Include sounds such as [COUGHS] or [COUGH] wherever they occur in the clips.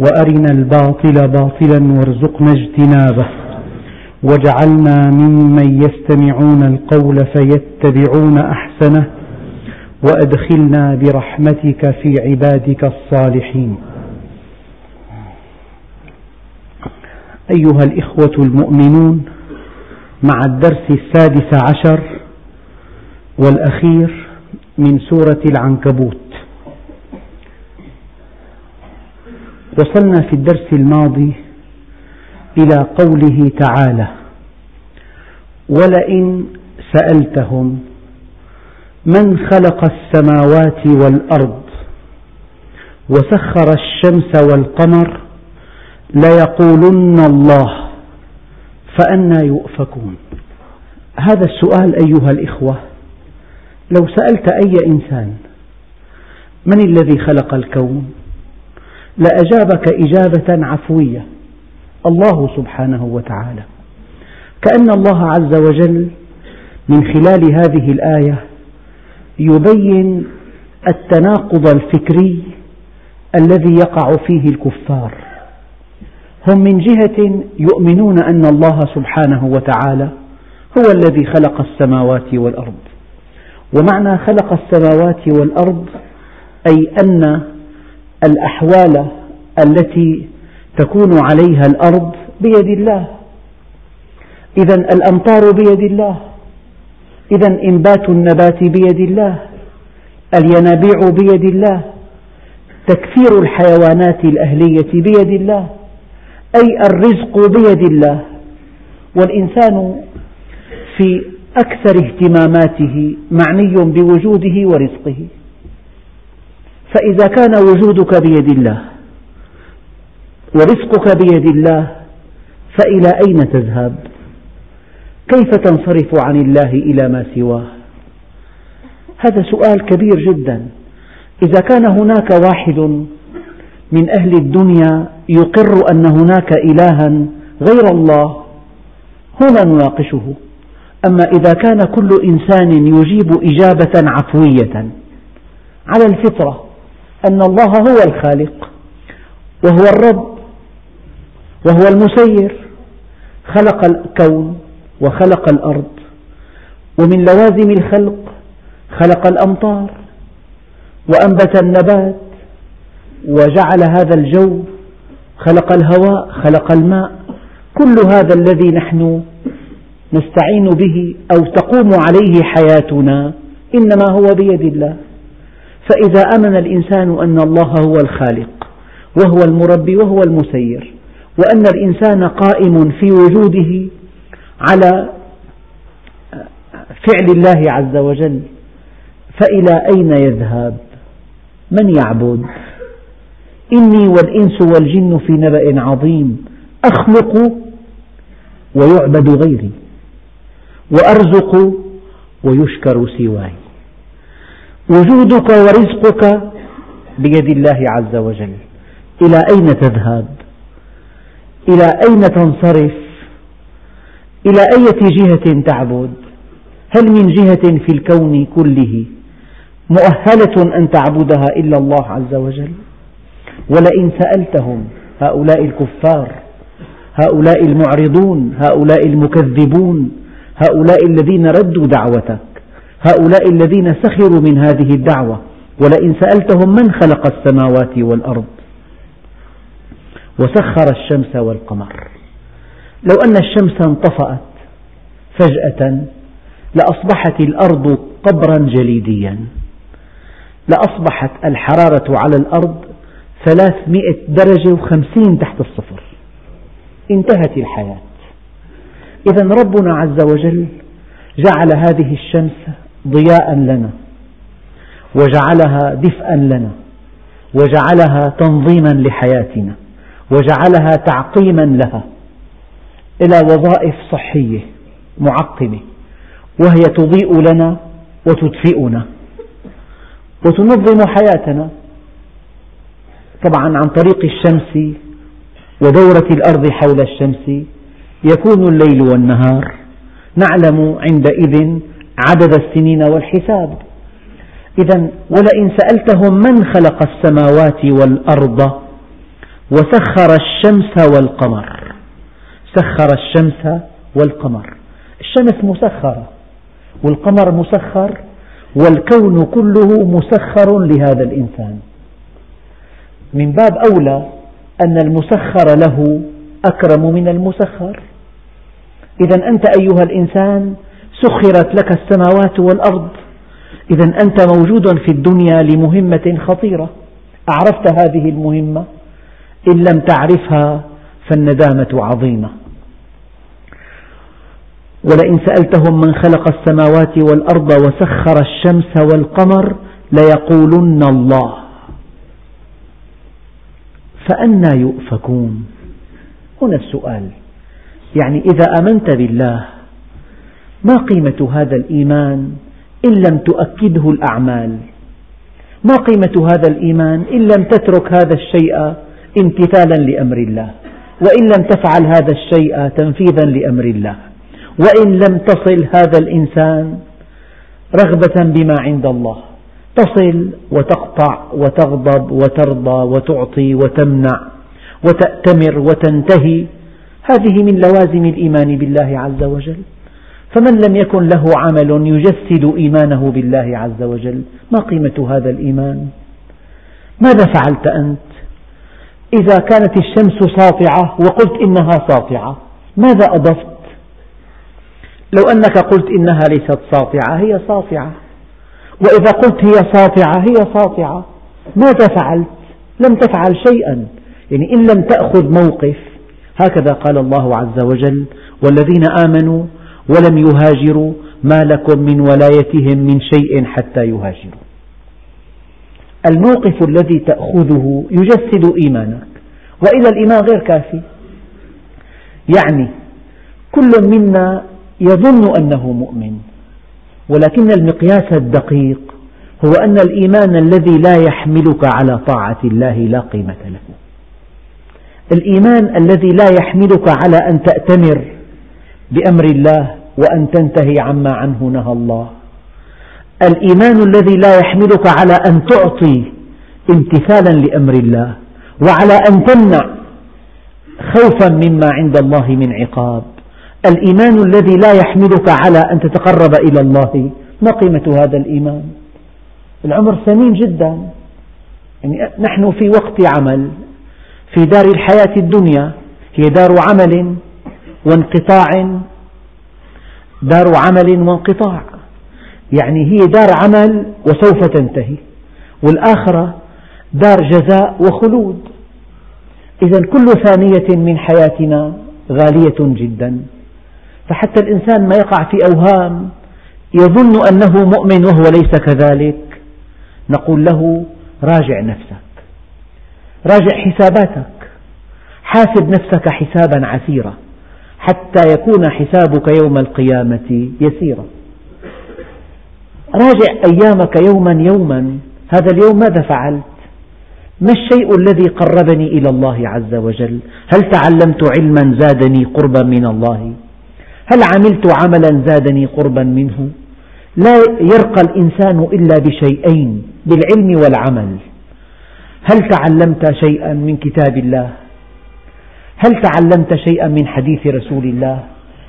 وأرنا الباطل باطلا وارزقنا اجتنابه. واجعلنا ممن يستمعون القول فيتبعون أحسنه. وأدخلنا برحمتك في عبادك الصالحين. أيها الإخوة المؤمنون مع الدرس السادس عشر والأخير من سورة العنكبوت. وصلنا في الدرس الماضي إلى قوله تعالى: ولئن سألتهم من خلق السماوات والأرض وسخر الشمس والقمر ليقولن الله فأنى يؤفكون. هذا السؤال أيها الإخوة لو سألت أي إنسان من الذي خلق الكون؟ لأجابك إجابة عفوية. الله سبحانه وتعالى. كأن الله عز وجل من خلال هذه الآية يبين التناقض الفكري الذي يقع فيه الكفار. هم من جهة يؤمنون أن الله سبحانه وتعالى هو الذي خلق السماوات والأرض. ومعنى خلق السماوات والأرض أي أن الأحوال التي تكون عليها الأرض بيد الله. إذا الأمطار بيد الله. إذا إنبات النبات بيد الله. الينابيع بيد الله. تكثير الحيوانات الأهلية بيد الله. أي الرزق بيد الله. والإنسان في أكثر اهتماماته معني بوجوده ورزقه. فإذا كان وجودك بيد الله ورزقك بيد الله فإلى أين تذهب؟ كيف تنصرف عن الله إلى ما سواه؟ هذا سؤال كبير جدا، إذا كان هناك واحد من أهل الدنيا يقر أن هناك إلها غير الله هنا نناقشه، أما إذا كان كل إنسان يجيب إجابة عفوية على الفطرة أن الله هو الخالق وهو الرب وهو المسير خلق الكون وخلق الأرض ومن لوازم الخلق خلق الأمطار وأنبت النبات وجعل هذا الجو خلق الهواء خلق الماء كل هذا الذي نحن نستعين به أو تقوم عليه حياتنا إنما هو بيد الله. فإذا أمن الإنسان أن الله هو الخالق وهو المربي وهو المسير وأن الإنسان قائم في وجوده على فعل الله عز وجل فإلى أين يذهب؟ من يعبد؟ إني والإنس والجن في نبأ عظيم أخلق ويعبد غيري وأرزق ويشكر سواي وجودك ورزقك بيد الله عز وجل إلى أين تذهب؟ إلى أين تنصرف؟ إلى أية جهة تعبد؟ هل من جهة في الكون كله مؤهلة أن تعبدها إلا الله عز وجل؟ ولئن سألتهم هؤلاء الكفار هؤلاء المعرضون هؤلاء المكذبون هؤلاء الذين ردوا دعوتك هؤلاء الذين سخروا من هذه الدعوة ولئن سألتهم من خلق السماوات والأرض؟ وسخر الشمس والقمر. لو أن الشمس انطفأت فجأة لأصبحت الأرض قبرا جليديا. لأصبحت الحرارة على الأرض ثلاثمئة درجة وخمسين تحت الصفر. انتهت الحياة. إذا ربنا عز وجل جعل هذه الشمس ضياء لنا وجعلها دفئا لنا وجعلها تنظيما لحياتنا وجعلها تعقيما لها إلى وظائف صحية معقمة وهي تضيء لنا وتدفئنا وتنظم حياتنا طبعا عن طريق الشمس ودورة الأرض حول الشمس يكون الليل والنهار نعلم عندئذ عدد السنين والحساب. إذا ولئن سألتهم من خلق السماوات والأرض وسخر الشمس والقمر. سخر الشمس والقمر. الشمس مسخرة والقمر مسخر والكون كله مسخر لهذا الإنسان. من باب أولى أن المسخر له أكرم من المسخر. إذا أنت أيها الإنسان سخرت لك السماوات والأرض. إذا أنت موجود في الدنيا لمهمة خطيرة. أعرفت هذه المهمة؟ إن لم تعرفها فالندامة عظيمة. ولئن سألتهم من خلق السماوات والأرض وسخر الشمس والقمر ليقولن الله. فأنى يؤفكون؟ هنا السؤال. يعني إذا آمنت بالله ما قيمة هذا الإيمان إن لم تؤكده الأعمال؟ ما قيمة هذا الإيمان إن لم تترك هذا الشيء امتثالا لأمر الله؟ وإن لم تفعل هذا الشيء تنفيذا لأمر الله؟ وإن لم تصل هذا الإنسان رغبة بما عند الله؟ تصل وتقطع وتغضب وترضى وتعطي وتمنع وتأتمر وتنتهي؟ هذه من لوازم الإيمان بالله عز وجل. فمن لم يكن له عمل يجسد إيمانه بالله عز وجل. ما قيمة هذا الإيمان؟ ماذا فعلت أنت؟ إذا كانت الشمس ساطعة وقلت إنها ساطعة ماذا أضفت؟ لو أنك قلت إنها ليست ساطعة هي ساطعة. وإذا قلت هي ساطعة هي ساطعة. ماذا فعلت؟ لم تفعل شيئا. يعني إن لم تأخذ موقف هكذا قال الله عز وجل والذين آمنوا ولم يهاجروا ما لكم من ولايتهم من شيء حتى يهاجروا. الموقف الذي تأخذه يجسد إيمانك وإذا الإيمان غير كافي. يعني كل منا يظن أنه مؤمن ولكن المقياس الدقيق هو أن الإيمان الذي لا يحملك على طاعة الله لا قيمة له. الإيمان الذي لا يحملك على أن تأتمر بأمر الله وأن تنتهي عما عنه نهى الله. الإيمان الذي لا يحملك على أن تعطي امتثالا لأمر الله وعلى أن تمنع خوفا مما عند الله من عقاب. الإيمان الذي لا يحملك على أن تتقرب إلى الله ما قيمة هذا الإيمان؟ العمر ثمين جدا. يعني نحن في وقت عمل في دار الحياة الدنيا هي دار عمل وانقطاع دار عمل وانقطاع. يعني هي دار عمل وسوف تنتهي. والآخرة دار جزاء وخلود. إذا كل ثانية من حياتنا غالية جدا. فحتى الإنسان ما يقع في أوهام يظن أنه مؤمن وهو ليس كذلك. نقول له راجع نفسك. راجع حساباتك. حاسب نفسك حسابا عسيرا. حتى يكون حسابك يوم القيامة يسيرا. راجع أيامك يوما يوما هذا اليوم ماذا فعلت؟ ما الشيء الذي قربني إلى الله عز وجل؟ هل تعلمت علما زادني قربا من الله؟ هل عملت عملا زادني قربا منه؟ لا يرقى الإنسان إلا بشيئين بالعلم والعمل. هل تعلمت شيئا من كتاب الله؟ هل تعلمت شيئا من حديث رسول الله؟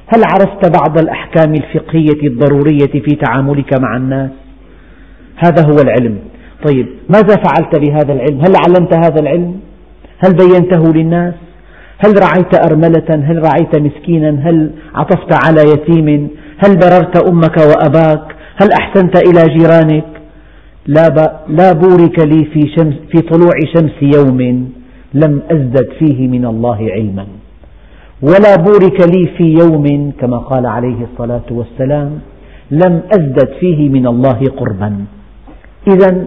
هل عرفت بعض الأحكام الفقهية الضرورية في تعاملك مع الناس؟ هذا هو العلم. طيب ماذا فعلت بهذا العلم؟ هل علمت هذا العلم؟ هل بينته للناس؟ هل رعيت أرملة؟ هل رعيت مسكينا؟ هل عطفت على يتيم؟ هل بررت أمك وأباك؟ هل أحسنت إلى جيرانك؟ لا, بورك لي في, شمس في طلوع شمس يوم. لم أزدد فيه من الله علما. ولا بورك لي في يوم كما قال عليه الصلاة والسلام لم أزدد فيه من الله قربا. إذا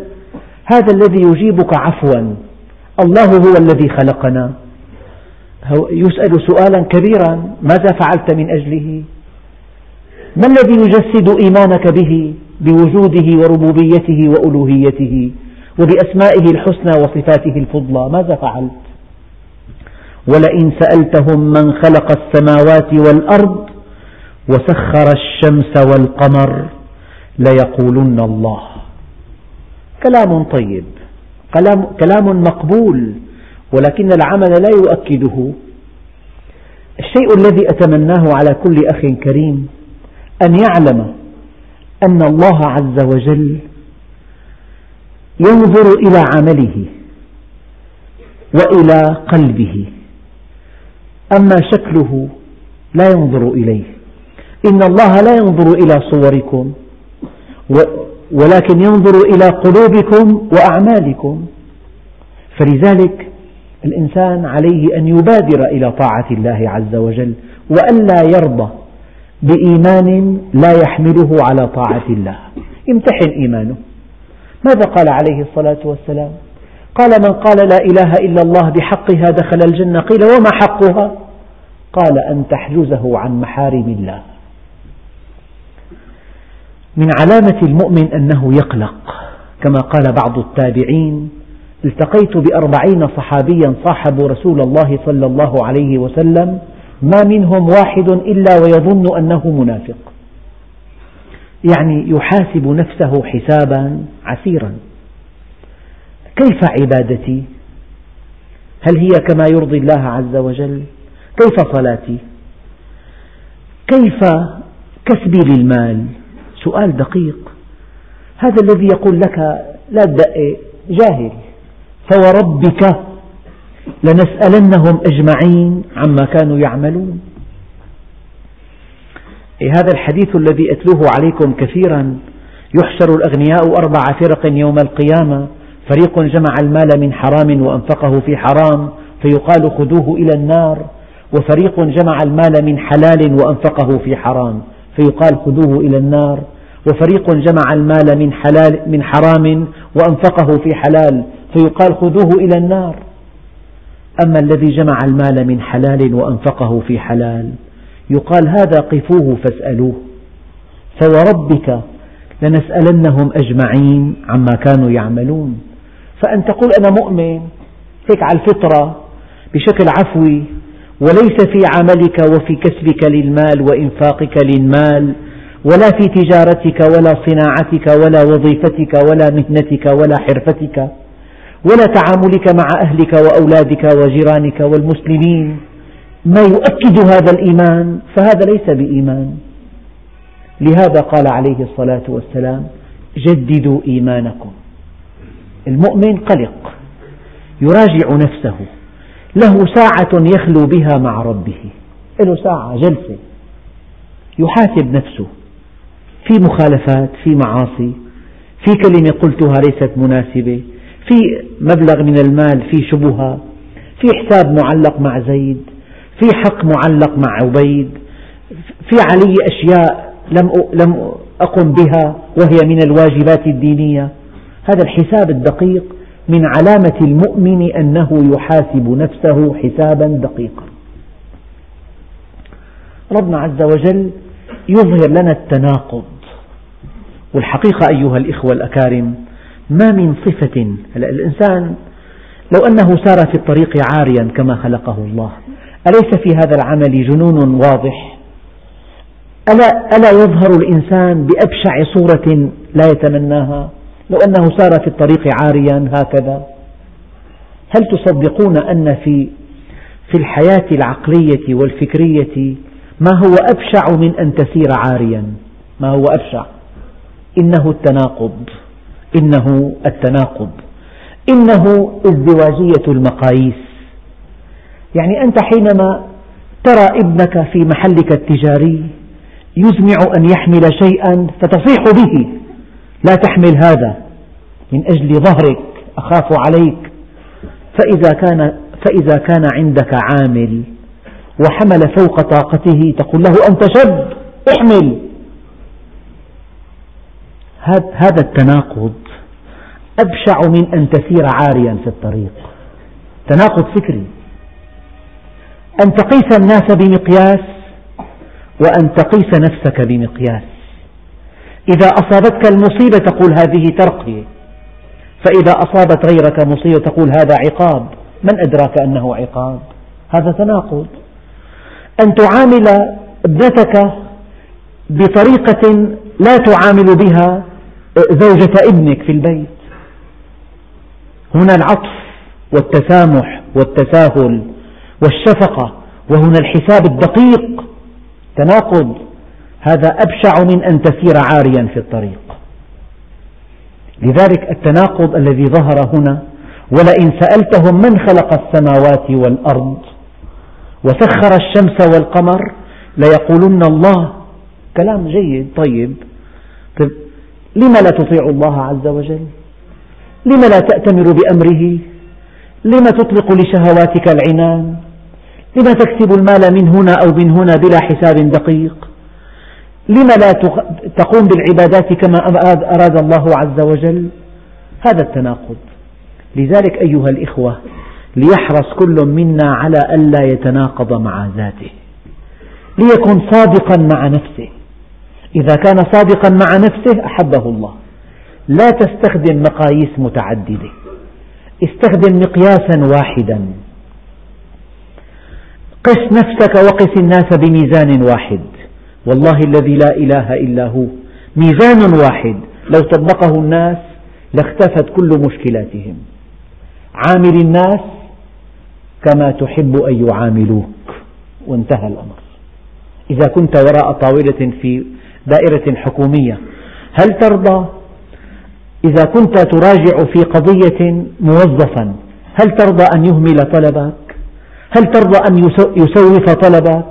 هذا الذي يجيبك عفوا الله هو الذي خلقنا. يسأل سؤالا كبيرا ماذا فعلت من أجله؟ ما الذي يجسد إيمانك به بوجوده وربوبيته وألوهيته؟ وبأسمائه الحسنى وصفاته الفضلى. ماذا فعلت؟ ولئن سألتهم من خلق السماوات والأرض وسخر الشمس والقمر ليقولن الله. كلام طيب. كلام, كلام مقبول ولكن العمل لا يؤكده. الشيء الذي أتمناه على كل أخ كريم أن يعلم أن الله عز وجل ينظر إلى عمله وإلى قلبه. أما شكله لا ينظر إليه. إن الله لا ينظر إلى صوركم ولكن ينظر إلى قلوبكم وأعمالكم. فلذلك الإنسان عليه أن يبادر إلى طاعة الله عز وجل وألا يرضى بإيمان لا يحمله على طاعة الله. امتحن إيمانه. ماذا قال عليه الصلاة والسلام؟ قال من قال لا إله إلا الله بحقها دخل الجنة قيل وما حقها؟ قال أن تحجزه عن محارم الله. من علامة المؤمن أنه يقلق كما قال بعض التابعين التقيت بأربعين صحابيا صاحبوا رسول الله صلى الله عليه وسلم ما منهم واحد إلا ويظن أنه منافق. يعني يحاسب نفسه حسابا عسيرا. كيف عبادتي؟ هل هي كما يرضي الله عز وجل؟ كيف صلاتي؟ كيف كسبي للمال؟ سؤال دقيق. هذا الذي يقول لك لا تدقق جاهل. فوربك لنسألنهم أجمعين عما كانوا يعملون. هذا الحديث الذي أتلوه عليكم كثيرا. يحشر الأغنياء أربع فرق يوم القيامة. فريق جمع المال من حرام وأنفقه في حرام فيقال خذوه إلى النار. وفريق جمع المال من حلال وأنفقه في حرام فيقال خذوه إلى النار. وفريق جمع المال من حلال من حرام وأنفقه في حلال فيقال خذوه إلى النار. أما الذي جمع المال من حلال وأنفقه في حلال يقال هذا قفوه فاسألوه. فوربك لنسألنهم أجمعين عما كانوا يعملون. فأن تقول أنا مؤمن هيك على الفطرة بشكل عفوي وليس في عملك وفي كسبك للمال وإنفاقك للمال ولا في تجارتك ولا صناعتك ولا وظيفتك ولا مهنتك ولا حرفتك ولا تعاملك مع أهلك وأولادك وجيرانك والمسلمين. ما يؤكد هذا الإيمان فهذا ليس بإيمان. لهذا قال عليه الصلاة والسلام جددوا إيمانكم. المؤمن قلق يراجع نفسه له ساعة يخلو بها مع ربه. له ساعة جلسة. يحاسب نفسه. في مخالفات في معاصي في كلمة قلتها ليست مناسبة في مبلغ من المال في شبهة في حساب معلق مع زيد. في حق معلق مع عبيد في علي أشياء لم لم أقم بها وهي من الواجبات الدينية. هذا الحساب الدقيق من علامة المؤمن أنه يحاسب نفسه حسابا دقيقا. ربنا عز وجل يظهر لنا التناقض. والحقيقة أيها الإخوة الأكارم ما من صفة الإنسان لو أنه سار في الطريق عاريا كما خلقه الله أليس في هذا العمل جنون واضح؟ ألا, ألا يظهر الإنسان بأبشع صورة لا يتمناها؟ لو أنه سار في الطريق عاريا هكذا. هل تصدقون أن في في الحياة العقلية والفكرية ما هو أبشع من أن تسير عاريا؟ ما هو أبشع؟ إنه التناقض. إنه التناقض. إنه ازدواجية المقاييس. يعني أنت حينما ترى ابنك في محلك التجاري يزمع أن يحمل شيئا فتصيح به لا تحمل هذا من أجل ظهرك أخاف عليك. فإذا كان فإذا كان عندك عامل وحمل فوق طاقته تقول له أنت شب احمل. هذا التناقض أبشع من أن تسير عاريا في الطريق. تناقض فكري. أن تقيس الناس بمقياس وأن تقيس نفسك بمقياس. إذا أصابتك المصيبة تقول هذه ترقية فإذا أصابت غيرك مصيبة تقول هذا عقاب. من أدراك أنه عقاب؟ هذا تناقض. أن تعامل ابنتك بطريقة لا تعامل بها زوجة ابنك في البيت. هنا العطف والتسامح والتساهل والشفقة وهنا الحساب الدقيق. تناقض. هذا أبشع من أن تسير عاريا في الطريق. لذلك التناقض الذي ظهر هنا ولئن سألتهم من خلق السماوات والأرض وسخر الشمس والقمر ليقولن الله. كلام جيد طيب. طيب لم لا تطيع الله عز وجل؟ لم لا تأتمر بأمره؟ لم تطلق لشهواتك العنان؟ لم تكسب المال من هنا أو من هنا بلا حساب دقيق؟ لم لا تقوم بالعبادات كما أراد الله عز وجل؟ هذا التناقض. لذلك أيها الإخوة ليحرص كل منا على ألا يتناقض مع ذاته. ليكن صادقا مع نفسه. إذا كان صادقا مع نفسه أحبه الله. لا تستخدم مقاييس متعددة. استخدم مقياسا واحدا. قس نفسك وقس الناس بميزان واحد. والله الذي لا إله إلا هو. ميزان واحد. لو طبقه الناس لاختفت كل مشكلاتهم. عامل الناس كما تحب أن يعاملوك. وانتهى الأمر. إذا كنت وراء طاولة في دائرة حكومية هل ترضى إذا كنت تراجع في قضية موظفا هل ترضى أن يهمل طلبك؟ هل ترضى أن يسوف طلبك؟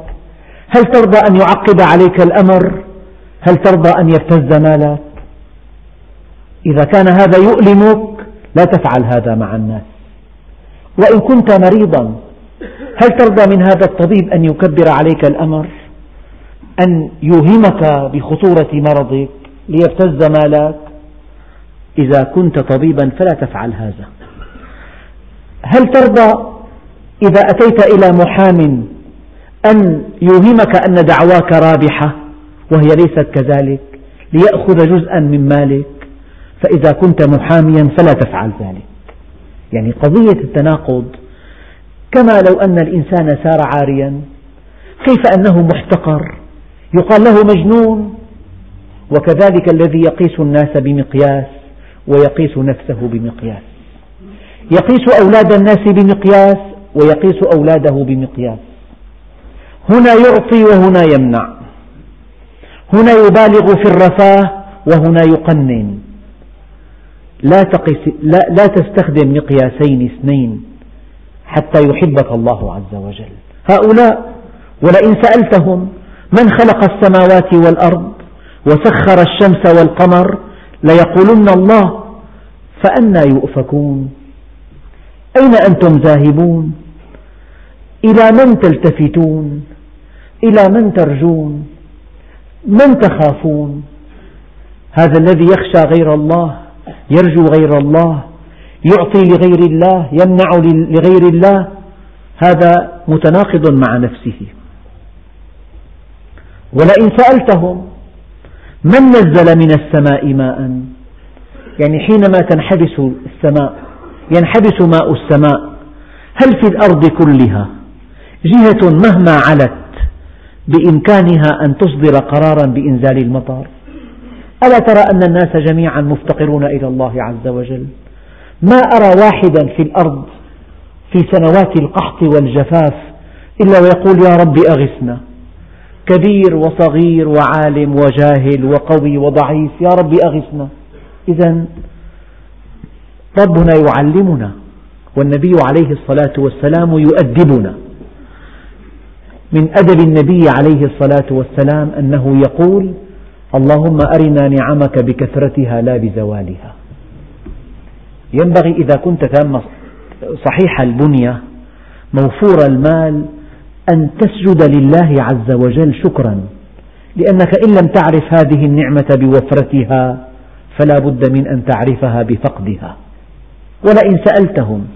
هل ترضى أن يعقد عليك الأمر؟ هل ترضى أن يبتز مالك؟ إذا كان هذا يؤلمك لا تفعل هذا مع الناس. وإن كنت مريضا هل ترضى من هذا الطبيب أن يكبر عليك الأمر؟ أن يوهمك بخطورة مرضك ليبتز مالك؟ إذا كنت طبيبا فلا تفعل هذا. هل ترضى إذا أتيت إلى محام أن يوهمك أن دعواك رابحة وهي ليست كذلك ليأخذ جزءا من مالك؟ فإذا كنت محاميا فلا تفعل ذلك. يعني قضية التناقض كما لو أن الإنسان سار عاريا كيف أنه محتقر؟ يقال له مجنون. وكذلك الذي يقيس الناس بمقياس. ويقيس نفسه بمقياس. يقيس أولاد الناس بمقياس ويقيس أولاده بمقياس. هنا يعطي وهنا يمنع. هنا يبالغ في الرفاه وهنا يقنن. لا, تقس لا, لا تستخدم مقياسين اثنين حتى يحبك الله عز وجل. هؤلاء ولئن سألتهم من خلق السماوات والأرض وسخر الشمس والقمر ليقولن الله فأنى يؤفكون. أين أنتم ذاهبون؟ إلى من تلتفتون؟ إلى من ترجون؟ من تخافون؟ هذا الذي يخشى غير الله يرجو غير الله يعطي لغير الله يمنع لغير الله هذا متناقض مع نفسه. ولئن سألتهم من نزل من السماء ماء؟ يعني حينما تنحبس السماء ينحبس ماء السماء هل في الأرض كلها جهة مهما علت بإمكانها أن تصدر قرارا بإنزال المطر ألا ترى أن الناس جميعا مفتقرون إلى الله عز وجل؟ ما أرى واحدا في الأرض في سنوات القحط والجفاف إلا ويقول يا رب أغثنا؟ كبير وصغير وعالم وجاهل وقوي وضعيف. يا رب أغثنا. إذا ربنا يعلمنا والنبي عليه الصلاة والسلام يؤدبنا. من أدب النبي عليه الصلاة والسلام أنه يقول اللهم أرنا نعمك بكثرتها لا بزوالها. ينبغي إذا كنت تام صحيح البنية موفور المال أن تسجد لله عز وجل شكرا لأنك إن لم تعرف هذه النعمة بوفرتها فلا بد من أن تعرفها بفقدها. ولئن سألتهم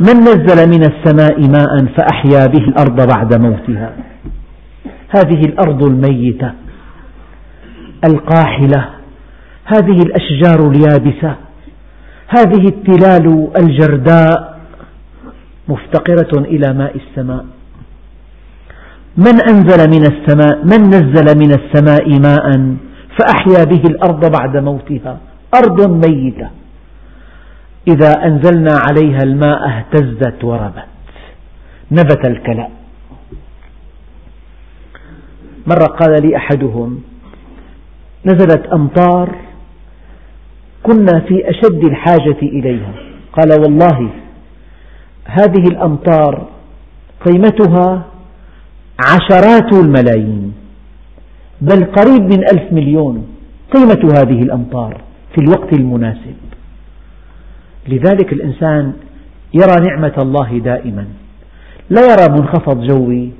من نزل من السماء ماء فأحيا به الأرض بعد موتها هذه الأرض الميتة القاحلة هذه الأشجار اليابسة هذه التلال الجرداء مفتقرة إلى ماء السماء. من أنزل من السماء من نزل من السماء ماء فأحيا به الأرض بعد موتها. أرض ميتة. إذا أنزلنا عليها الماء اهتزت وربت. نبت الكلأ. مرة قال لي أحدهم نزلت أمطار كنا في أشد الحاجة إليها. قال والله هذه الأمطار قيمتها عشرات الملايين بل قريب من ألف مليون قيمة هذه الأمطار في الوقت المناسب. لذلك الإنسان يرى نعمة الله دائما. لا يرى منخفض جوي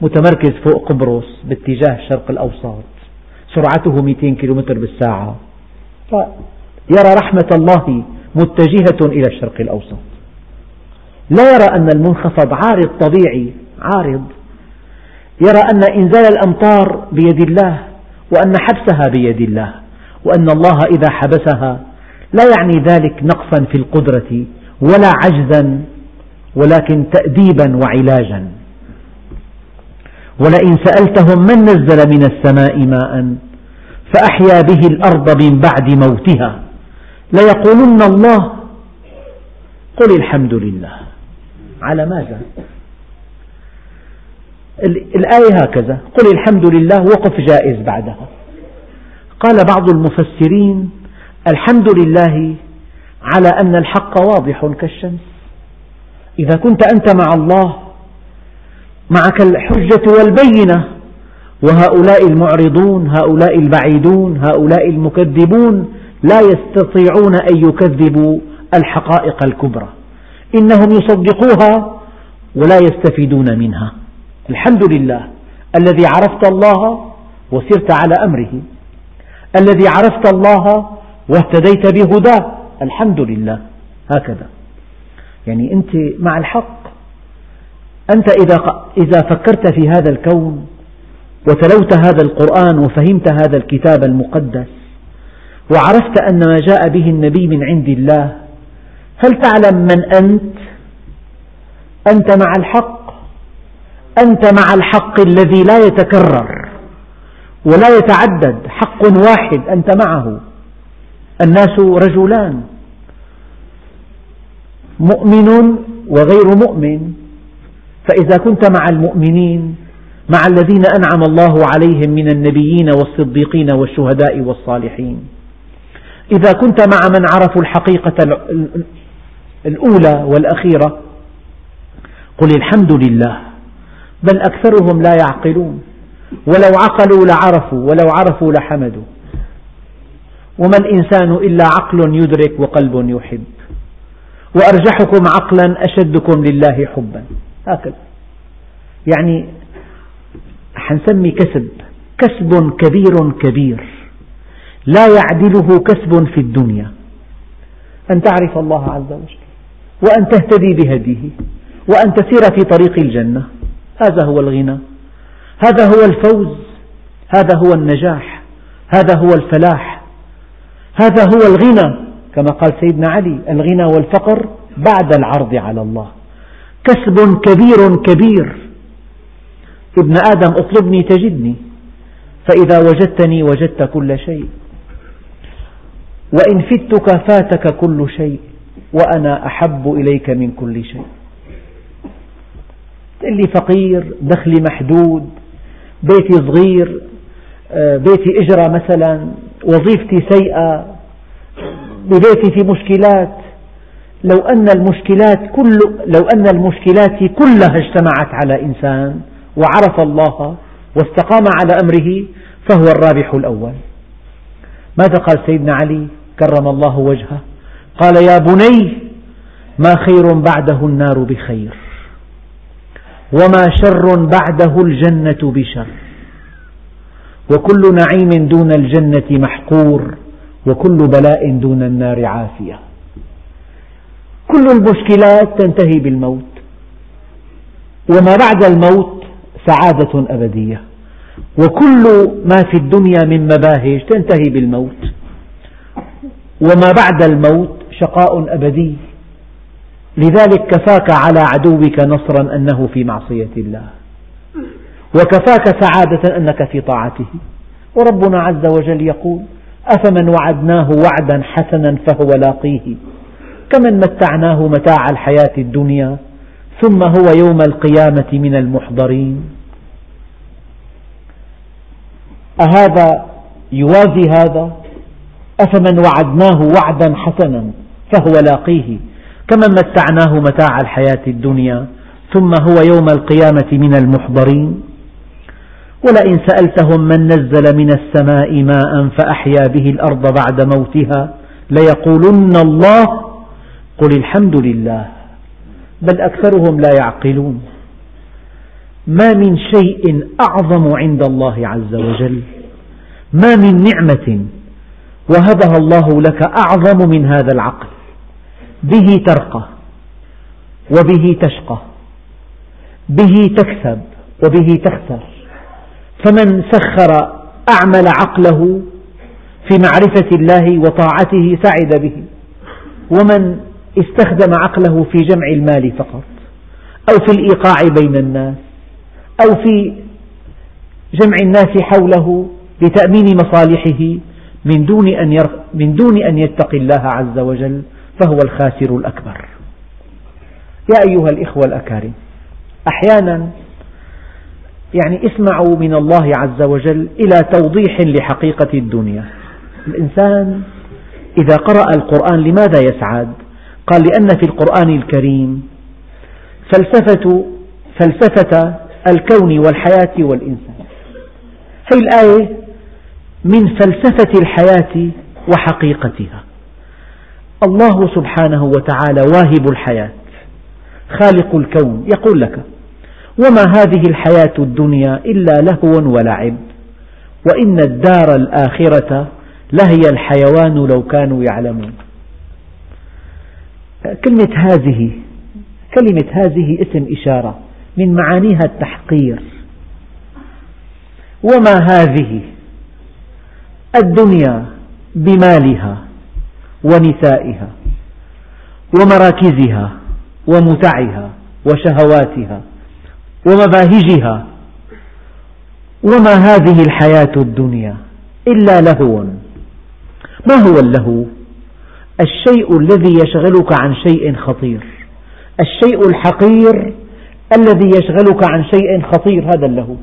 متمركز فوق قبرص باتجاه الشرق الأوسط سرعته 200 كيلومتر بالساعة. يرى رحمة الله متجهة إلى الشرق الأوسط لا يرى أن المنخفض عارض طبيعي عارض يرى أن إنزال الأمطار بيد الله وأن حبسها بيد الله وأن الله إذا حبسها لا يعني ذلك نقصا في القدرة ولا عجزا ولكن تأديبا وعلاجا. ولئن سألتهم من نزل من السماء ماء فأحيا به الأرض من بعد موتها ليقولن الله قل الحمد لله. على ماذا؟ الآية هكذا. قل الحمد لله وقف جائز بعدها. قال بعض المفسرين الحمد لله على أن الحق واضح كالشمس. إذا كنت أنت مع الله معك الحجة والبينة وهؤلاء المعرضون هؤلاء البعيدون هؤلاء المكذبون لا يستطيعون أن يكذبوا الحقائق الكبرى. إنهم يصدقوها ولا يستفيدون منها. الحمد لله الذي عرفت الله وسرت على أمره. الذي عرفت الله واهتديت بهداه. الحمد لله. هكذا. يعني أنت مع الحق. أنت إذا, إذا فكرت في هذا الكون وتلوت هذا القرآن وفهمت هذا الكتاب المقدس وعرفت أن ما جاء به النبي من عند الله هل تعلم من أنت؟ أنت مع الحق؟ أنت مع الحق الذي لا يتكرر ولا يتعدد حق واحد أنت معه. الناس رجلان مؤمن وغير مؤمن. فإذا كنت مع المؤمنين مع الذين أنعم الله عليهم من النبيين والصديقين والشهداء والصالحين. إذا كنت مع من عرفوا الحقيقة الأولى والأخيرة قل الحمد لله. بل أكثرهم لا يعقلون. ولو عقلوا لعرفوا ولو عرفوا لحمدوا. وما الإنسان إلا عقل يدرك وقلب يحب. وأرجحكم عقلا أشدكم لله حبا. هكذا. يعني حنسمي كسب. كسب كبير كبير. لا يعدله كسب في الدنيا. أن تعرف الله عز وجل. وأن تهتدي بهديه. وأن تسير في طريق الجنة. هذا هو الغنى. هذا هو الفوز. هذا هو النجاح. هذا هو الفلاح. هذا هو الغنى. كما قال سيدنا علي الغنى والفقر بعد العرض على الله. كسب كبير كبير. ابن آدم اطلبني تجدني. فإذا وجدتني وجدت كل شيء. وإن فتك فاتك كل شيء. وأنا أحب إليك من كل شيء. تقول لي فقير دخلي محدود بيتي صغير آه، بيتي إجرة مثلا وظيفتي سيئة ببيتي في مشكلات. لو أن المشكلات كل لو أن المشكلات كلها اجتمعت على إنسان وعرف الله واستقام على أمره فهو الرابح الأول. ماذا قال سيدنا علي؟ كرم الله وجهه. قال يا بني ما خير بعده النار بخير. وما شر بعده الجنة بشر. وكل نعيم دون الجنة محقور وكل بلاء دون النار عافية. كل المشكلات تنتهي بالموت. وما بعد الموت سعادة أبدية. وكل ما في الدنيا من مباهج تنتهي بالموت. وما بعد الموت شقاء أبدي. لذلك كفاك على عدوك نصرا أنه في معصية الله. وكفاك سعادة أنك في طاعته. وربنا عز وجل يقول أفمن وعدناه وعدا حسنا فهو لاقيه. كمن متعناه متاع الحياة الدنيا ثم هو يوم القيامة من المحضرين. أهذا يوازي هذا؟ أفمن وعدناه وعدا حسنا فهو لاقيه. كمن متعناه متاع الحياة الدنيا ثم هو يوم القيامة من المحضرين. ولئن سألتهم من نزل من السماء ماء فأحيا به الأرض بعد موتها ليقولن الله قل الحمد لله. بل أكثرهم لا يعقلون. ما من شيء أعظم عند الله عز وجل. ما من نعمة وهبها الله لك أعظم من هذا العقل. به ترقى وبه تشقى به تكسب وبه تخسر فمن سخر أعمل عقله في معرفة الله وطاعته سعد به ومن استخدم عقله في جمع المال فقط أو في الإيقاع بين الناس أو في جمع الناس حوله لتأمين مصالحه من دون أن من دون أن يتقي الله عز وجل فهو الخاسر الأكبر. يا أيها الإخوة الأكارم، أحيانا يعني اسمعوا من الله عز وجل إلى توضيح لحقيقة الدنيا. الإنسان إذا قرأ القرآن لماذا يسعد؟ قال لأن في القرآن الكريم فلسفة فلسفة الكون والحياة والإنسان. هذه الآية من فلسفة الحياة وحقيقتها. الله سبحانه وتعالى واهب الحياة خالق الكون يقول لك وما هذه الحياة الدنيا إلا لهو ولعب وإن الدار الآخرة لهي الحيوان لو كانوا يعلمون. كلمة هذه كلمة هذه اسم إشارة من معانيها التحقير. وما هذه الدنيا بمالها؟ ونسائها ومراكزها ومتعها وشهواتها ومباهجها وما هذه الحياة الدنيا إلا لهو. ما هو اللهو؟ الشيء الذي يشغلك عن شيء خطير. الشيء الحقير الذي يشغلك عن شيء خطير هذا اللهو.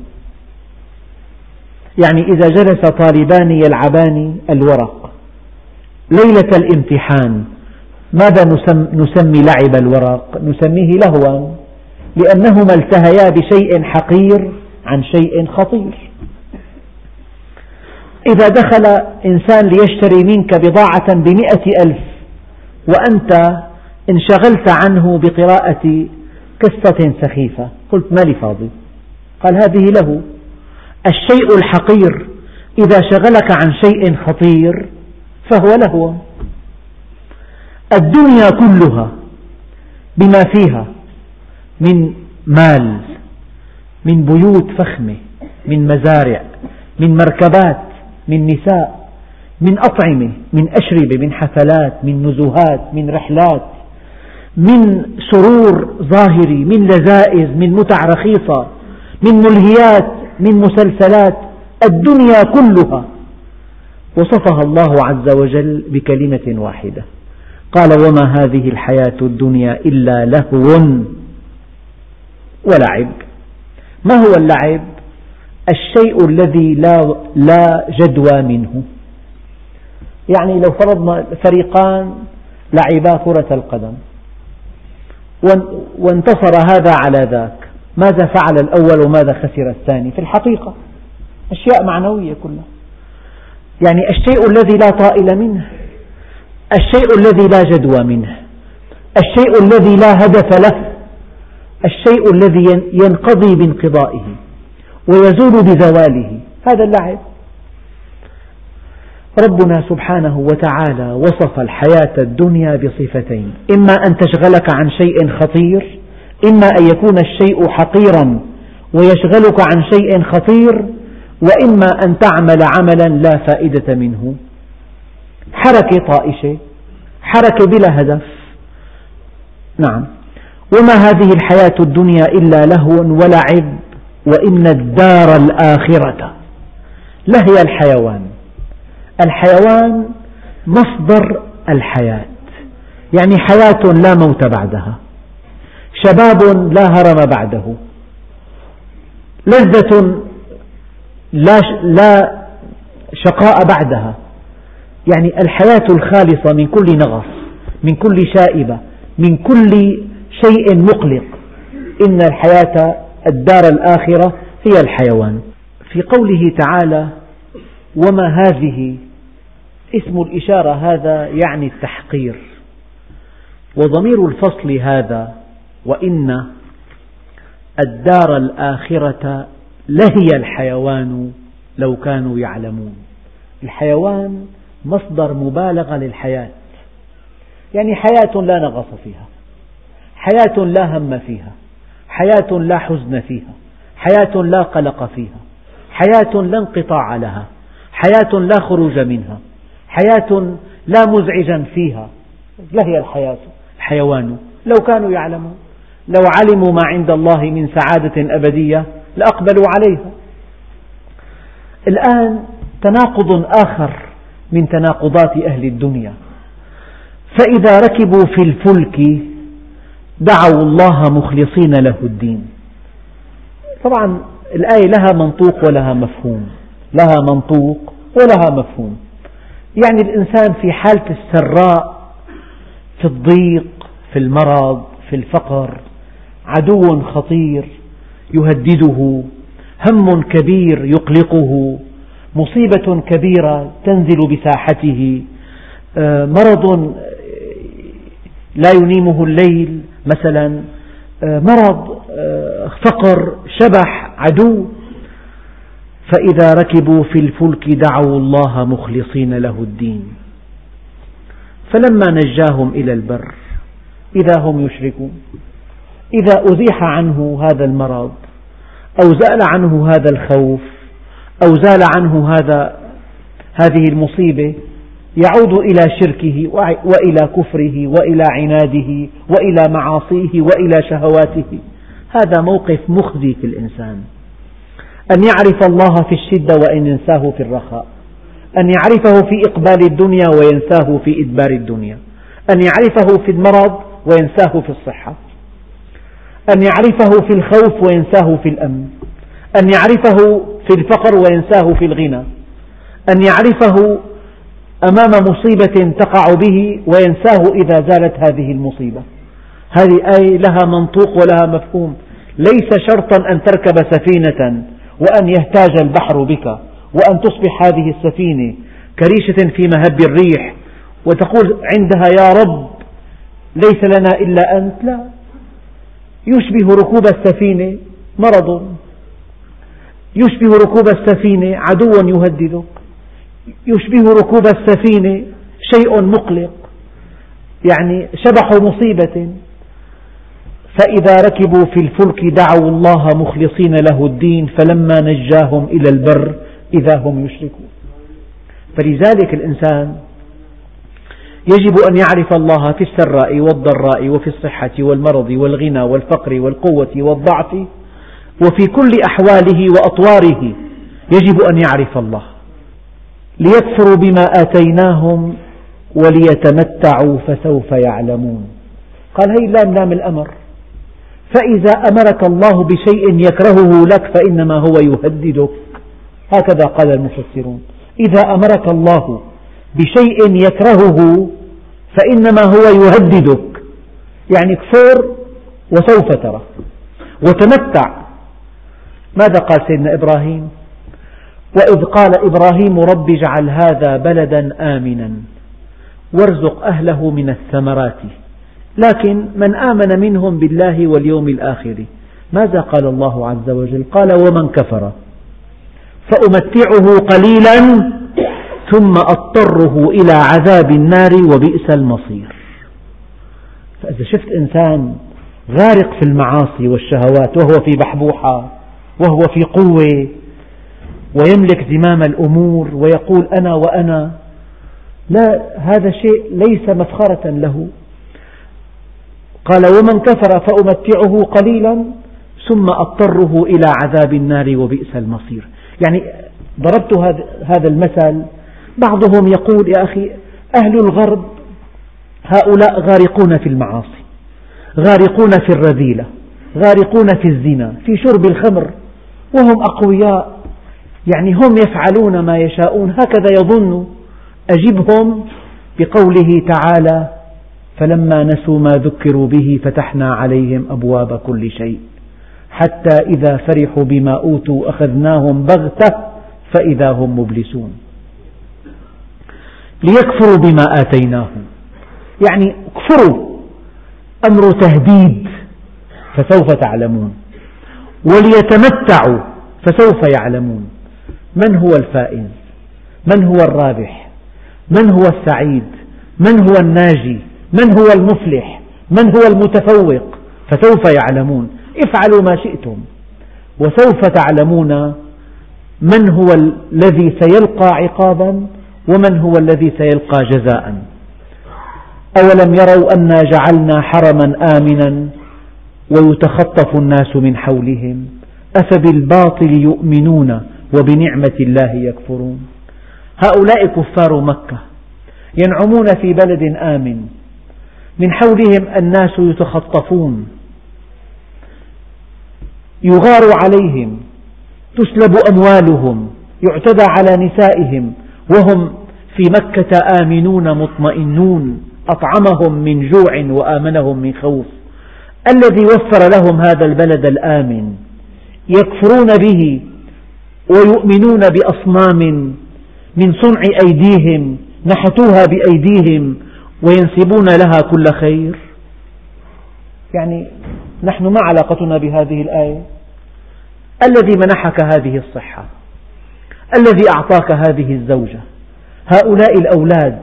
يعني إذا جلس طالبان يلعبان الورق ليلة الامتحان. ماذا نسمي لعب الورق؟ نسميه لهوا لأنهما التهيا بشيء حقير عن شيء خطير. إذا دخل إنسان ليشتري منك بضاعة بمئة ألف وأنت انشغلت عنه بقراءة قصة سخيفة. قلت ما لي فاضي قال هذه له. الشيء الحقير إذا شغلك عن شيء خطير فهو لهو. الدنيا كلها بما فيها من مال من بيوت فخمة من مزارع من مركبات من نساء من أطعمة من أشربة من حفلات من نزهات من رحلات من سرور ظاهري من لذائذ من متع رخيصة من ملهيات من مسلسلات. الدنيا كلها وصفها الله عز وجل بكلمة واحدة. قال وما هذه الحياة الدنيا إلا لهو ولعب. ما هو اللعب؟ الشيء الذي لا, لا جدوى منه. يعني لو فرضنا فريقان لعبا كرة القدم وانتصر هذا على ذاك ماذا فعل الأول وماذا خسر الثاني؟ في الحقيقة أشياء معنوية كلها. يعني الشيء الذي لا طائل منه الشيء الذي لا جدوى منه الشيء الذي لا هدف له الشيء الذي ينقضي بانقضائه ويزول بزواله. هذا اللعب. ربنا سبحانه وتعالى وصف الحياة الدنيا بصفتين إما أن تشغلك عن شيء خطير إما أن يكون الشيء حقيرا ويشغلك عن شيء خطير وإما أن تعمل عملا لا فائدة منه. حركة طائشة حركة بلا هدف. نعم. وما هذه الحياة الدنيا إلا لهو ولعب وإن الدار الآخرة لهي الحيوان. الحيوان مصدر الحياة. يعني حياة لا موت بعدها. شباب لا هرم بعده. لذة لا لا شقاء بعدها. يعني الحياة الخالصة من كل نغص من كل شائبة من كل شيء مقلق. إن الحياة الدار الآخرة هي الحيوان. في قوله تعالى وما هذه اسم الإشارة هذا يعني التحقير. وضمير الفصل هذا وإن الدار الآخرة لهي الحيوان لو كانوا يعلمون. الحيوان مصدر مبالغة للحياة. يعني حياة لا نغص فيها. حياة لا هم فيها. حياة لا حزن فيها. حياة لا قلق فيها. حياة لا انقطاع لها. حياة لا خروج منها. حياة لا مزعجا فيها. لهي الحياة. الحيوان لو كانوا يعلمون. لو علموا ما عند الله من سعادة أبدية لأقبلوا عليها الآن تناقض آخر من تناقضات أهل الدنيا. فإذا ركبوا في الفلك دعوا الله مخلصين له الدين. طبعا الآية لها منطوق ولها مفهوم. لها منطوق ولها مفهوم. يعني الإنسان في حالة السراء في الضيق في المرض في الفقر عدو خطير يهدده هم كبير يقلقه مصيبة كبيرة تنزل بساحته آه، مرض لا ينيمه الليل مثلا آه، مرض آه، فقر شبح عدو فإذا ركبوا في الفلك دعوا الله مخلصين له الدين. فلما نجاهم إلى البر إذا هم يشركون إذا أزيح عنه هذا المرض أو زال عنه هذا الخوف أو زال عنه هذا هذه المصيبة يعود إلى شركه وإلى كفره وإلى عناده وإلى معاصيه وإلى شهواته. هذا موقف مخزي في الإنسان. أن يعرف الله في الشدة وأن ينساه في الرخاء. أن يعرفه في إقبال الدنيا وينساه في إدبار الدنيا. أن يعرفه في المرض وينساه في الصحة. أن يعرفه في الخوف وينساه في الأمن. أن يعرفه في الفقر وينساه في الغنى. أن يعرفه أمام مصيبة تقع به وينساه إذا زالت هذه المصيبة. هذه آية لها منطوق ولها مفهوم. ليس شرطا أن تركب سفينة وأن يهتاج البحر بك وأن تصبح هذه السفينة كريشة في مهب الريح وتقول عندها يا رب ليس لنا إلا أنت. لا. يشبه ركوب السفينة مرض. يشبه ركوب السفينة عدو يهددك يشبه ركوب السفينة شيء مقلق. يعني شبح مصيبة. فإذا ركبوا في الفلك دعوا الله مخلصين له الدين فلما نجاهم إلى البر إذا هم يشركون. فلذلك الإنسان يجب أن يعرف الله في السراء والضراء وفي الصحة والمرض والغنى والفقر والقوة والضعف وفي كل أحواله وأطواره. يجب أن يعرف الله. ليكفروا بما آتيناهم وليتمتعوا فسوف يعلمون. قال هي اللام لام الأمر. فإذا أمرك الله بشيء يكرهه لك فإنما هو يهددك. هكذا قال المفسرون. إذا أمرك الله بشيء يكرهه فإنما هو يهددك. يعني كفر وسوف ترى. وتمتع. ماذا قال سيدنا إبراهيم؟ وإذ قال إبراهيم رب اجعل هذا بلدا آمنا وارزق أهله من الثمرات. لكن من آمن منهم بالله واليوم الآخر. ماذا قال الله عز وجل؟ قال ومن كفر فأمتعه قليلا ثم أضطره إلى عذاب النار وبئس المصير. فإذا شفت إنسان غارق في المعاصي والشهوات وهو في بحبوحة وهو في قوة ويملك زمام الأمور ويقول أنا وأنا لا هذا شيء ليس مفخرة له. قال ومن كفر فأمتعه قليلا ثم أضطره إلى عذاب النار وبئس المصير. يعني ضربت هذا المثل بعضهم يقول يا أخي أهل الغرب هؤلاء غارقون في المعاصي غارقون في الرذيلة غارقون في الزنا في شرب الخمر وهم أقوياء يعني هم يفعلون ما يشاءون هكذا يظن أجبهم بقوله تعالى فلما نسوا ما ذكروا به فتحنا عليهم أبواب كل شيء حتى إذا فرحوا بما أوتوا أخذناهم بغتة فإذا هم مبلسون. ليكفروا بما آتيناهم. يعني اكفروا. أمر تهديد فسوف تعلمون. وليتمتعوا فسوف يعلمون. من هو الفائز؟ من هو الرابح؟ من هو السعيد؟ من هو الناجي؟ من هو المفلح؟ من هو المتفوق؟ فسوف يعلمون. افعلوا ما شئتم. وسوف تعلمون من هو الذي سيلقى عقابا؟ ومن هو الذي سيلقى جزاء؟ أولم يروا أنا جعلنا حرما آمنا ويتخطف الناس من حولهم؟ أفبالباطل يؤمنون وبنعمة الله يكفرون؟ هؤلاء كفار مكة ينعمون في بلد آمن من حولهم الناس يتخطفون. يغار عليهم تسلب أموالهم يعتدى على نسائهم وهم في مكة آمنون مطمئنون أطعمهم من جوع وآمنهم من خوف. الذي وفر لهم هذا البلد الآمن يكفرون به ويؤمنون بأصنام من صنع أيديهم نحتوها بأيديهم وينسبون لها كل خير. يعني نحن ما علاقتنا بهذه الآية؟ الذي منحك هذه الصحة. الذي أعطاك هذه الزوجة. هؤلاء الأولاد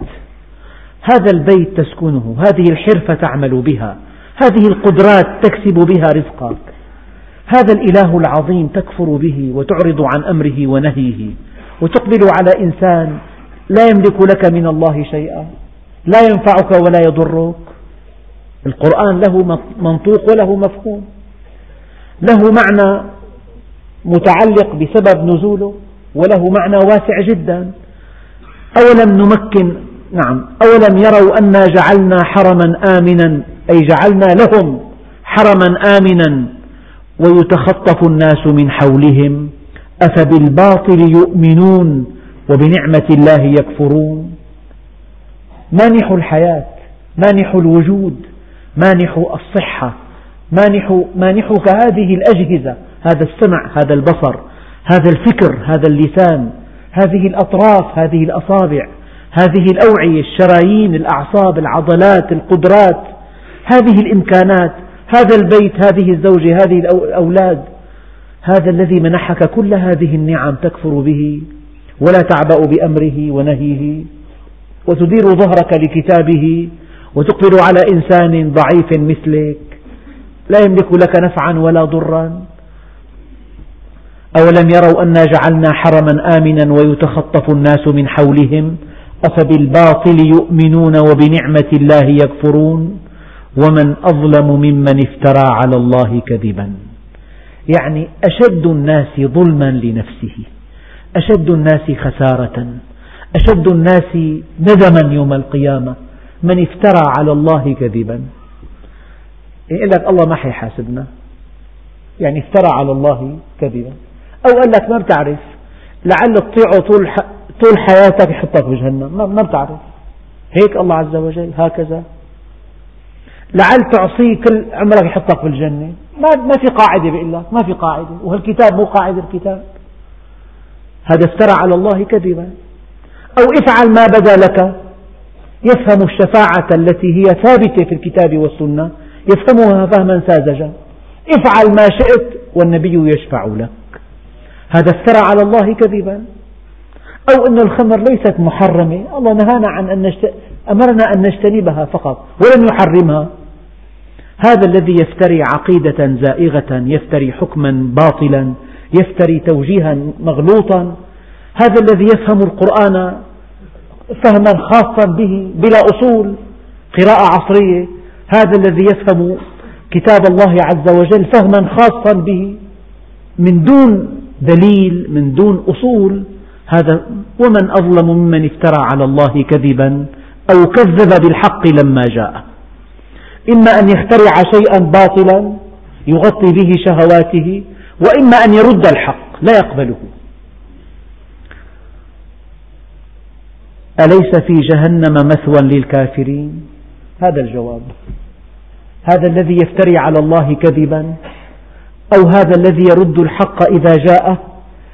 هذا البيت تسكنه هذه الحرفة تعمل بها هذه القدرات تكسب بها رزقك. هذا الإله العظيم تكفر به وتعرض عن أمره ونهيه وتقبل على إنسان لا يملك لك من الله شيئا لا ينفعك ولا يضرك. القرآن له منطوق وله مفهوم. له معنى متعلق بسبب نزوله. وله معنى واسع جدا. أولم نمكن نعم أولم يروا أنا جعلنا حرما آمنا أي جعلنا لهم حرما آمنا ويتخطف الناس من حولهم أفبالباطل يؤمنون وبنعمة الله يكفرون. مانح الحياة مانح الوجود مانح الصحة مانح مانحك هذه الأجهزة هذا السمع هذا البصر هذا الفكر هذا اللسان هذه الأطراف هذه الأصابع هذه الأوعية الشرايين الأعصاب العضلات القدرات هذه الإمكانات هذا البيت هذه الزوجة هذه الأولاد. هذا الذي منحك كل هذه النعم تكفر به ولا تعبأ بأمره ونهيه. وتدير ظهرك لكتابه وتقبل على إنسان ضعيف مثلك. لا يملك لك نفعا ولا ضرا. أولم يروا أنا جعلنا حرما آمنا ويتخطف الناس من حولهم؟ أفبالباطل يؤمنون وبنعمة الله يكفرون؟ ومن أظلم ممن افترى على الله كذبا. يعني أشد الناس ظلما لنفسه أشد الناس خسارة أشد الناس ندما يوم القيامة من افترى على الله كذبا. يقول لك الله ما حيحاسبنا؟ يعني افترى على الله كذبا. أو قال لك ما بتعرف. لعل تطيعه طول طول حياتك يحطك بجهنم. ما بتعرف. هيك الله عز وجل هكذا. لعل تعصيه كل عمرك يحطك بالجنة. ما ما في قاعدة بيقول لك ما في قاعدة. وهالكتاب مو قاعدة الكتاب. هذا افترى على الله كذبا. أو افعل ما بدا لك. يفهم الشفاعة التي هي ثابتة في الكتاب والسنة. يفهمها فهما ساذجا. افعل ما شئت والنبي يشفع لك. هذا افترى على الله كذبا. أو أن الخمر ليست محرمة. الله نهانا عن أن نشت... أمرنا أن نجتنبها فقط ولم يحرمها. هذا الذي يفتري عقيدة زائغة يفتري حكما باطلا يفتري توجيها مغلوطا. هذا الذي يفهم القرآن فهما خاصا به بلا أصول قراءة عصرية. هذا الذي يفهم كتاب الله عز وجل فهما خاصا به من دون دليل من دون أصول. هذا ومن أظلم ممن افترى على الله كذبا أو كذب بالحق لما جاء. إما أن يخترع شيئا باطلا يغطي به شهواته وإما أن يرد الحق لا يقبله. أليس في جهنم مثوى للكافرين؟ هذا الجواب. هذا الذي يفتري على الله كذبا أو هذا الذي يرد الحق إذا جاء؟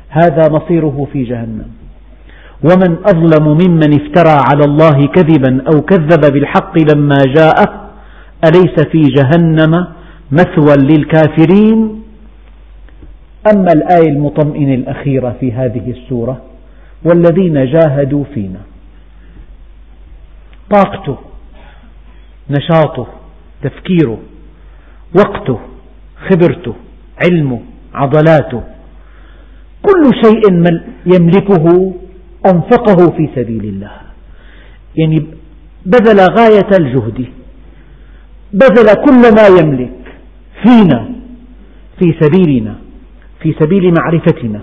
هذا مصيره في جهنم. ومن أظلم ممن افترى على الله كذبا أو كذب بالحق لما جاءه أليس في جهنم مثوى للكافرين؟ أما الآية المطمئنة الأخيرة في هذه السورة والذين جاهدوا فينا. طاقته نشاطه تفكيره وقته خبرته علمه عضلاته. كل شيء يملكه أنفقه في سبيل الله. يعني بذل غاية الجهد. بذل كل ما يملك فينا في سبيلنا في سبيل معرفتنا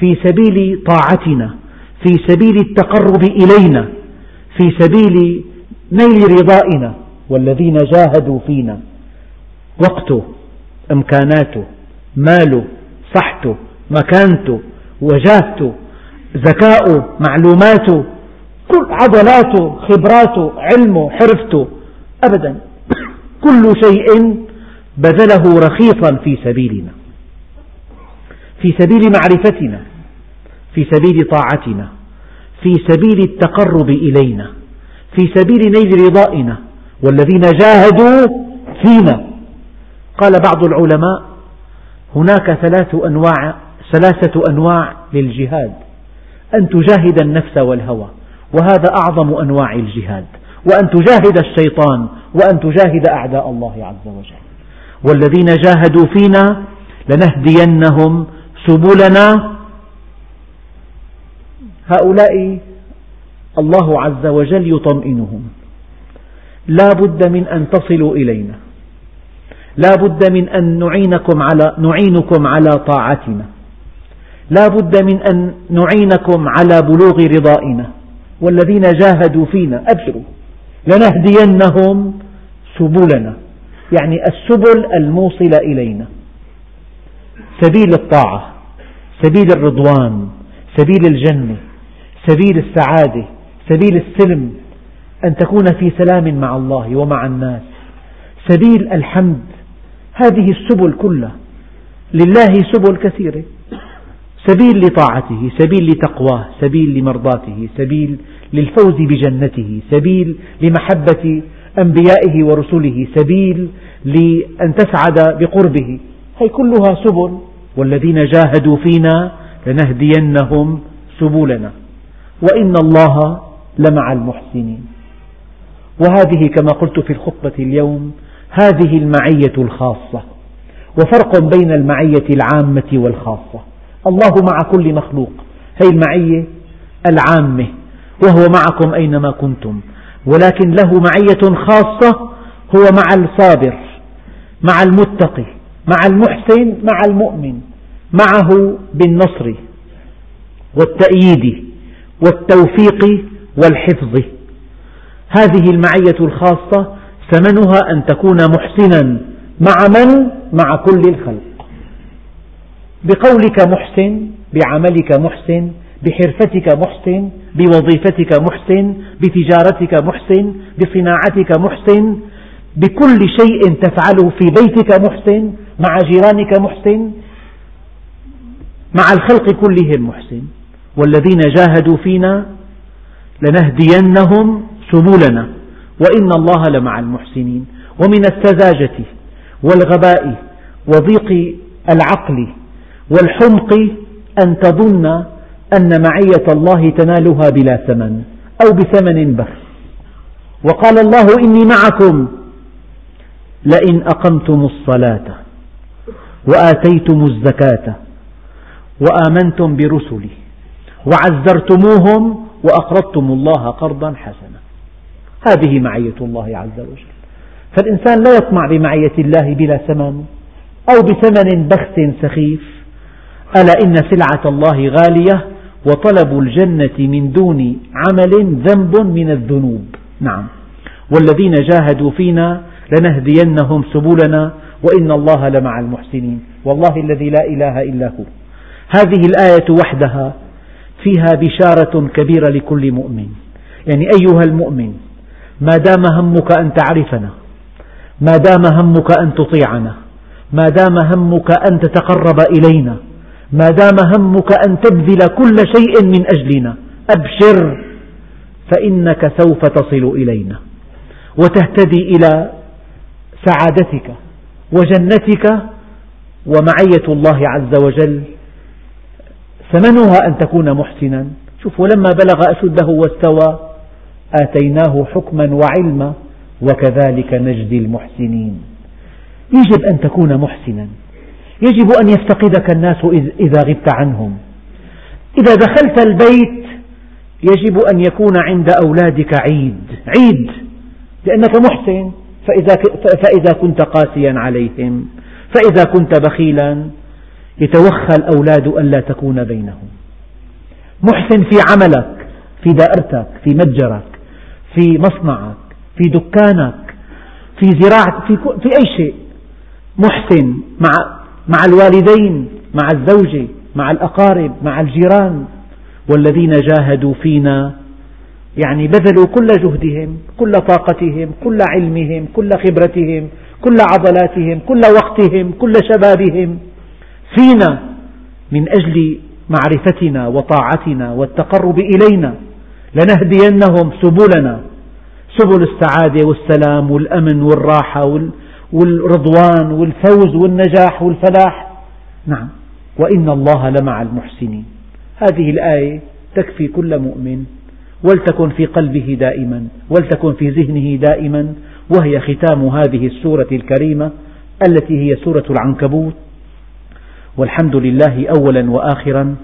في سبيل طاعتنا في سبيل التقرب إلينا في سبيل نيل رضائنا والذين جاهدوا فينا. وقته إمكاناته ماله صحته مكانته وجاهته ذكاؤه معلوماته كل عضلاته خبراته علمه حرفته. أبدا. [COUGHS] كل شيء بذله رخيصا في سبيلنا في سبيل معرفتنا في سبيل طاعتنا في سبيل التقرب إلينا في سبيل نيل رضائنا والذين جاهدوا فينا. قال بعض العلماء هناك ثلاث أنواع ثلاثة أنواع للجهاد. أن تجاهد النفس والهوى وهذا أعظم أنواع الجهاد. وأن تجاهد الشيطان وأن تجاهد أعداء الله عز وجل. والذين جاهدوا فينا لنهدينهم سبلنا. هؤلاء الله عز وجل يطمئنهم. لا بد من أن تصلوا إلينا. لا بد من أن نعينكم على, نعينكم على طاعتنا. لا بد من أن نعينكم على بلوغ رضائنا. والذين جاهدوا فينا أبشروا. لنهدينهم سبلنا. يعني السبل الموصلة إلينا. سبيل الطاعة سبيل الرضوان سبيل الجنة سبيل السعادة سبيل السلم. أن تكون في سلام مع الله ومع الناس. سبيل الحمد هذه السبل كلها. لله سبل كثيرة. سبيل لطاعته سبيل لتقواه سبيل لمرضاته سبيل للفوز بجنته سبيل لمحبة أنبيائه ورسله سبيل لأن تسعد بقربه. هي كلها سبل. والذين جاهدوا فينا لنهدينهم سبلنا. وإن الله لمع المحسنين. وهذه كما قلت في الخطبة اليوم هذه المعية الخاصة وفرق بين المعية العامة والخاصة. الله مع كل مخلوق. هي المعية العامة وهو معكم أينما كنتم. ولكن له معية خاصة هو مع الصابر مع المتقي مع المحسن مع المؤمن معه بالنصر والتأييد والتوفيق والحفظ. هذه المعية الخاصة ثمنها أن تكون محسنا مع من؟ مع كل الخلق. بقولك محسن بعملك محسن بحرفتك محسن بوظيفتك محسن بتجارتك محسن بصناعتك محسن بكل شيء تفعله في بيتك محسن مع جيرانك محسن مع الخلق كلهم محسن. والذين جاهدوا فينا لنهدينهم سبلنا. وإن الله لمع المحسنين ومن السذاجة والغباء وضيق العقل والحمق أن تظن أن معية الله تنالها بلا ثمن أو بثمن بخس وقال الله إني معكم لئن أقمتم الصلاة وآتيتم الزكاة وآمنتم برسلي وعزرتموهم وأقرضتم الله قرضا حسنا. هذه معية الله عز وجل. فالإنسان لا يطمع بمعية الله بلا ثمن أو بثمن بخس سخيف. ألا إن سلعة الله غالية وطلب الجنة من دون عمل ذنب من الذنوب. نعم. والذين جاهدوا فينا لنهدينهم سبلنا وإن الله لمع المحسنين. والله الذي لا إله إلا هو. هذه الآية وحدها فيها بشارة كبيرة لكل مؤمن. يعني أيها المؤمن ما دام همك أن تعرفنا ما دام همك أن تطيعنا ما دام همك أن تتقرب إلينا ما دام همك أن تبذل كل شيء من أجلنا أبشر فإنك سوف تصل إلينا وتهتدي إلى سعادتك وجنتك ومعية الله عز وجل ثمنها أن تكون محسنا. شوف ولما بلغ أشده واستوى آتيناه حكما وعلما وكذلك نجزي المحسنين. يجب أن تكون محسنا. يجب أن يفتقدك الناس إذا غبت عنهم. إذا دخلت البيت يجب أن يكون عند أولادك عيد. عيد لأنك محسن. فإذا, فإذا كنت قاسيا عليهم. فإذا كنت بخيلا يتوخى الأولاد ألا تكون بينهم. محسن في عملك في دائرتك في متجرك. في مصنعك في دكانك في زراعة في, في أي شيء. محسن مع مع الوالدين مع الزوجة مع الأقارب مع الجيران. والذين جاهدوا فينا يعني بذلوا كل جهدهم كل طاقتهم كل علمهم كل خبرتهم كل عضلاتهم كل وقتهم كل شبابهم. فينا من أجل معرفتنا وطاعتنا والتقرب إلينا. لنهدينهم سبلنا. سبل السعادة والسلام والأمن والراحة والرضوان والفوز والنجاح والفلاح. نعم. وإن الله لمع المحسنين. هذه الآية تكفي كل مؤمن. ولتكن في قلبه دائما. ولتكن في ذهنه دائما. وهي ختام هذه السورة الكريمة التي هي سورة العنكبوت. والحمد لله أولا وآخرا.